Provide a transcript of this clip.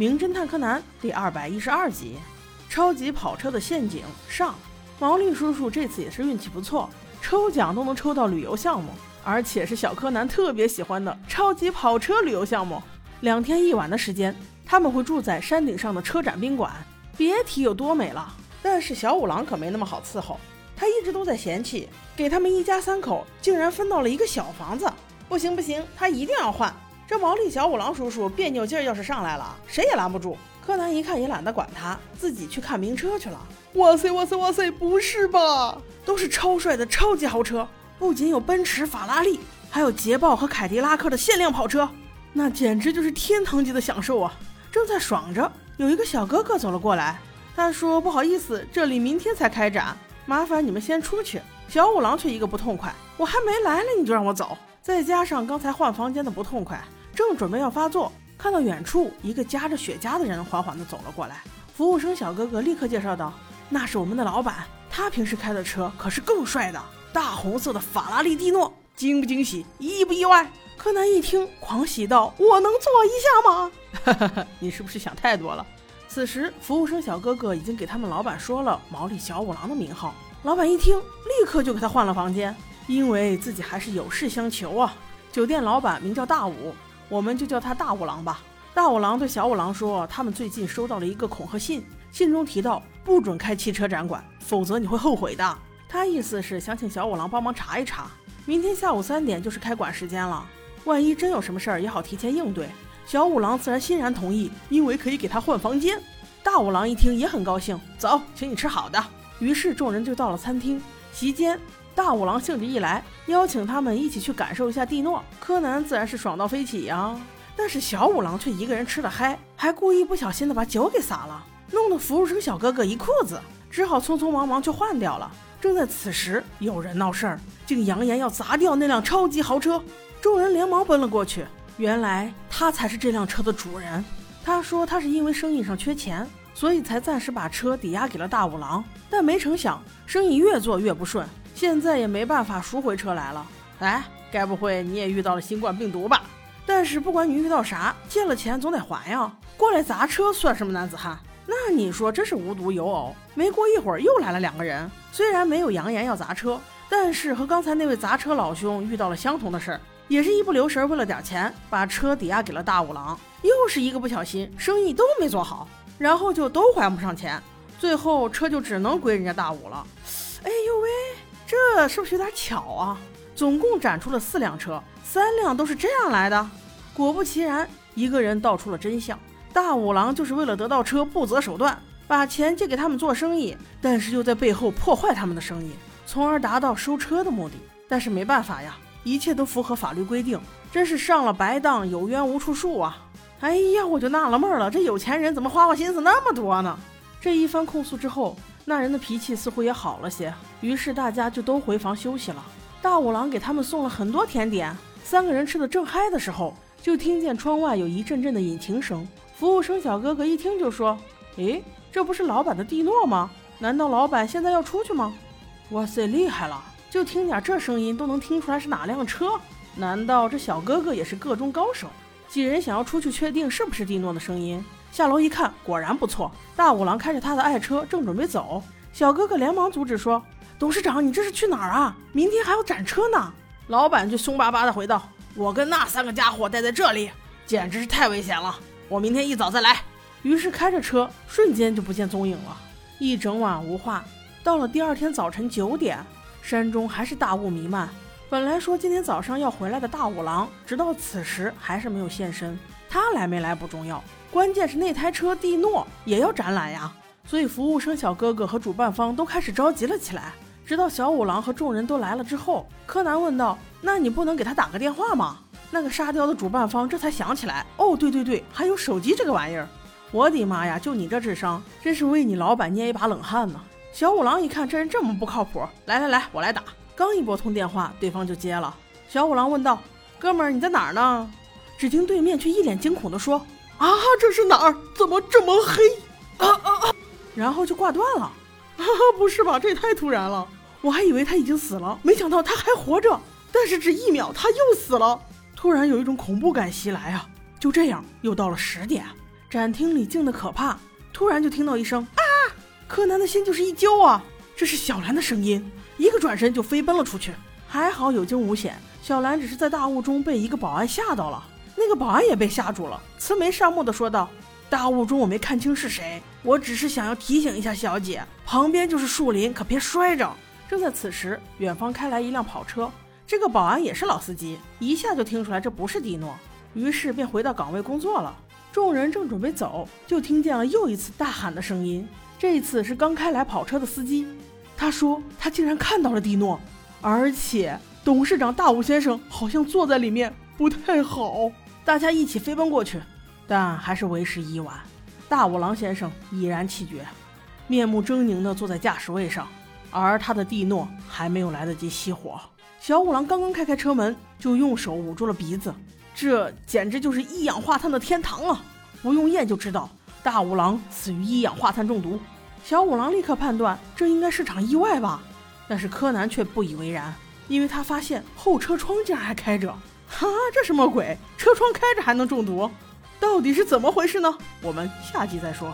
名侦探柯南》第二百一十二集：超级跑车的陷阱上。毛利叔叔这次也是运气不错，抽奖都能抽到旅游项目，而且是小柯南特别喜欢的超级跑车旅游项目。两天一晚的时间，他们会住在山顶上的车展宾馆，别提有多美了。但是小五郎可没那么好伺候，他一直都在嫌弃，给他们一家三口竟然分到了一个小房子。不行不行，他一定要换。这毛利小五郎叔叔别扭劲儿要是上来了，谁也拦不住。柯南一看也懒得管他，自己去看名车去了。哇塞哇塞哇塞，不是吧？都是超帅的超级豪车，不仅有奔驰、法拉利，还有捷豹和凯迪拉克的限量跑车，那简直就是天堂级的享受啊！正在爽着，有一个小哥哥走了过来，他说：“不好意思，这里明天才开展，麻烦你们先出去。”小五郎却一个不痛快：“我还没来呢，你就让我走？”再加上刚才换房间的不痛快，正准备要发作。看到远处一个夹着雪茄的人缓缓地走了过来，服务生小哥哥立刻介绍道：“那是我们的老板，他平时开的车可是更帅的，大红色的法拉利蒂诺，惊不惊喜，意不意外？”柯南一听，狂喜道：“我能坐一下吗？”哈哈哈，你是不是想太多了？此时，服务生小哥哥已经给他们老板说了毛利小五郎的名号，老板一听，立刻就给他换了房间，因为自己还是有事相求啊。酒店老板名叫大武。我们就叫他大五郎吧。大五郎对小五郎说：“他们最近收到了一个恐吓信，信中提到不准开汽车展馆，否则你会后悔的。”他意思是想请小五郎帮忙查一查，明天下午三点就是开馆时间了，万一真有什么事儿也好提前应对。小五郎自然欣然同意，因为可以给他换房间。大五郎一听也很高兴，走，请你吃好的。于是众人就到了餐厅席间。大五郎兴致一来，邀请他们一起去感受一下蒂诺。柯南自然是爽到飞起呀，但是小五郎却一个人吃的嗨，还故意不小心的把酒给洒了，弄得服务生小哥哥一裤子，只好匆匆忙忙去换掉了。正在此时，有人闹事儿，竟扬言要砸掉那辆超级豪车。众人连忙奔了过去，原来他才是这辆车的主人。他说他是因为生意上缺钱，所以才暂时把车抵押给了大五郎，但没成想生意越做越不顺。现在也没办法赎回车来了。哎，该不会你也遇到了新冠病毒吧？但是不管你遇到啥，借了钱总得还呀。过来砸车算什么男子汉？那你说真是无独有偶。没过一会儿又来了两个人，虽然没有扬言要砸车，但是和刚才那位砸车老兄遇到了相同的事儿，也是一不留神为了点钱把车抵押给了大五郎，又是一个不小心，生意都没做好，然后就都还不上钱，最后车就只能归人家大五了。哎呦喂！这是不是有点巧啊？总共展出了四辆车，三辆都是这样来的。果不其然，一个人道出了真相：大五郎就是为了得到车不择手段，把钱借给他们做生意，但是又在背后破坏他们的生意，从而达到收车的目的。但是没办法呀，一切都符合法律规定，真是上了白当，有冤无处诉啊！哎呀，我就纳了闷了，这有钱人怎么花花心思那么多呢？这一番控诉之后。那人的脾气似乎也好了些，于是大家就都回房休息了。大五郎给他们送了很多甜点，三个人吃的正嗨的时候，就听见窗外有一阵阵的引擎声。服务生小哥哥一听就说：“诶，这不是老板的蒂诺吗？难道老板现在要出去吗？”哇塞，厉害了！就听点这声音都能听出来是哪辆车。难道这小哥哥也是个中高手？几人想要出去确定是不是蒂诺的声音。下楼一看，果然不错。大五郎开着他的爱车，正准备走，小哥哥连忙阻止说：“董事长，你这是去哪儿啊？明天还要展车呢。”老板就凶巴巴地回道：“我跟那三个家伙待在这里，简直是太危险了。我明天一早再来。”于是开着车，瞬间就不见踪影了。一整晚无话，到了第二天早晨九点，山中还是大雾弥漫。本来说今天早上要回来的大五郎，直到此时还是没有现身。他来没来不重要。关键是那台车蒂诺也要展览呀，所以服务生小哥哥和主办方都开始着急了起来。直到小五郎和众人都来了之后，柯南问道：“那你不能给他打个电话吗？”那个沙雕的主办方这才想起来：“哦，对对对，还有手机这个玩意儿。”我的妈呀，就你这智商，真是为你老板捏一把冷汗呢。小五郎一看这人这么不靠谱，来来来，我来打。刚一拨通电话，对方就接了。小五郎问道：“哥们儿，你在哪儿呢？”只听对面却一脸惊恐地说。啊，这是哪儿？怎么这么黑？啊啊啊！然后就挂断了。啊，不是吧？这也太突然了，我还以为他已经死了，没想到他还活着。但是只一秒他又死了，突然有一种恐怖感袭来啊！就这样，又到了十点，展厅里静得可怕，突然就听到一声啊！柯南的心就是一揪啊！这是小兰的声音，一个转身就飞奔了出去。还好有惊无险，小兰只是在大雾中被一个保安吓到了，那个保安也被吓住了，慈眉善目的说道：“大雾中我没看清是谁，我只是想要提醒一下小姐，旁边就是树林，可别摔着。”正在此时，远方开来一辆跑车，这个保安也是老司机，一下就听出来这不是蒂诺，于是便回到岗位工作了。众人正准备走，就听见了又一次大喊的声音。这一次是刚开来跑车的司机，他说他竟然看到了蒂诺，而且董事长大武先生好像坐在里面，不太好。大家一起飞奔过去，但还是为时已晚。大五郎先生已然气绝，面目狰狞地坐在驾驶位上，而他的蒂诺还没有来得及熄火。小五郎刚刚开开车门，就用手捂住了鼻子，这简直就是一氧化碳的天堂啊！不用验就知道。大五郎死于一氧化碳中毒，小五郎立刻判断这应该是场意外吧，但是柯南却不以为然，因为他发现后车窗竟然还开着，哈，这什么鬼？车窗开着还能中毒？到底是怎么回事呢？我们下集再说。